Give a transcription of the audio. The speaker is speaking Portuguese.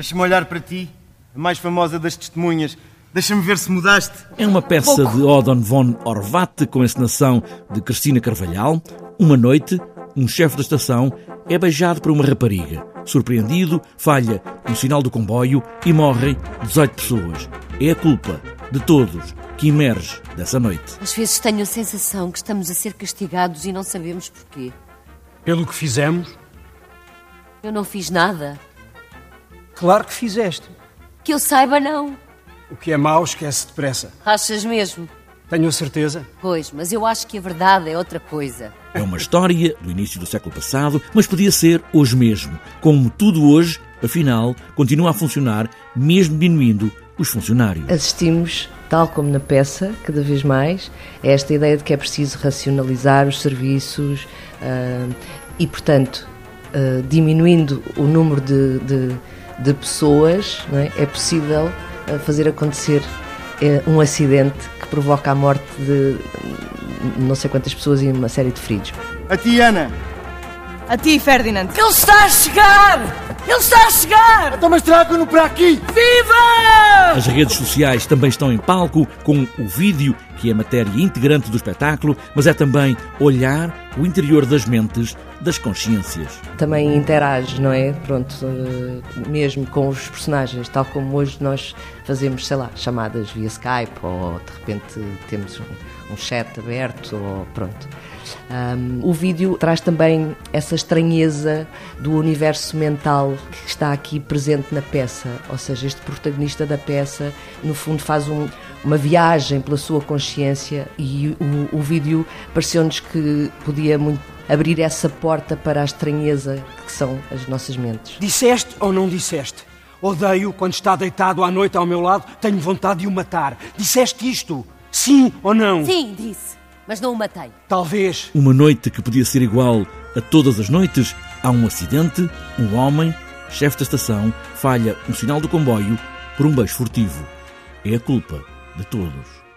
Deixa-me olhar para ti, a mais famosa das testemunhas. Deixa-me ver se mudaste. É uma peça de Odon von Orvat com encenação de Cristina Carvalhal. Uma noite, um chefe da estação é beijado por uma rapariga. Surpreendido, falha um sinal do comboio e morrem 18 pessoas. É a culpa de todos que emerge dessa noite. Às vezes tenho a sensação que estamos a ser castigados e não sabemos porquê. Pelo que fizemos? Eu não fiz nada. Claro que fizeste. Que eu saiba, não. O que é mau esquece depressa. Achas mesmo? Tenho a certeza. Pois, mas eu acho que a verdade é outra coisa. É uma história do início do século passado, mas podia ser hoje mesmo. Como tudo hoje, afinal, continua a funcionar, mesmo diminuindo os funcionários. Assistimos, tal como na peça, cada vez mais, a esta ideia de que é preciso racionalizar os serviços uh, e, portanto, uh, diminuindo o número de, de, de pessoas, é? é? possível uh, fazer acontecer um acidente que provoca a morte de não sei quantas pessoas e uma série de feridos. A ti, Ana. A ti, Ferdinand. Ele está a chegar! Ele está a chegar! Então, mas traga-no para aqui! Viva! As redes sociais também estão em palco com o vídeo, que é matéria integrante do espetáculo, mas é também olhar o interior das mentes, das consciências. Também interage, não é? Pronto, eh, mesmo com os personagens, tal como hoje nós fazemos, sei lá, chamadas via Skype ou de repente temos um, um chat aberto ou pronto. Um, o vídeo traz também essa estranheza do universo mental que está aqui presente na peça, ou seja, este protagonista da peça, no fundo, faz um, uma viagem pela sua consciência e o, o vídeo pareceu-nos que podia muito abrir essa porta para a estranheza que são as nossas mentes. Disseste ou não disseste? Odeio quando está deitado à noite ao meu lado, tenho vontade de o matar. Disseste isto? Sim ou não? Sim, disse mas não o matei. Talvez. Uma noite que podia ser igual a todas as noites, há um acidente, um homem, chefe da estação, falha um sinal do comboio por um beijo furtivo. É a culpa de todos.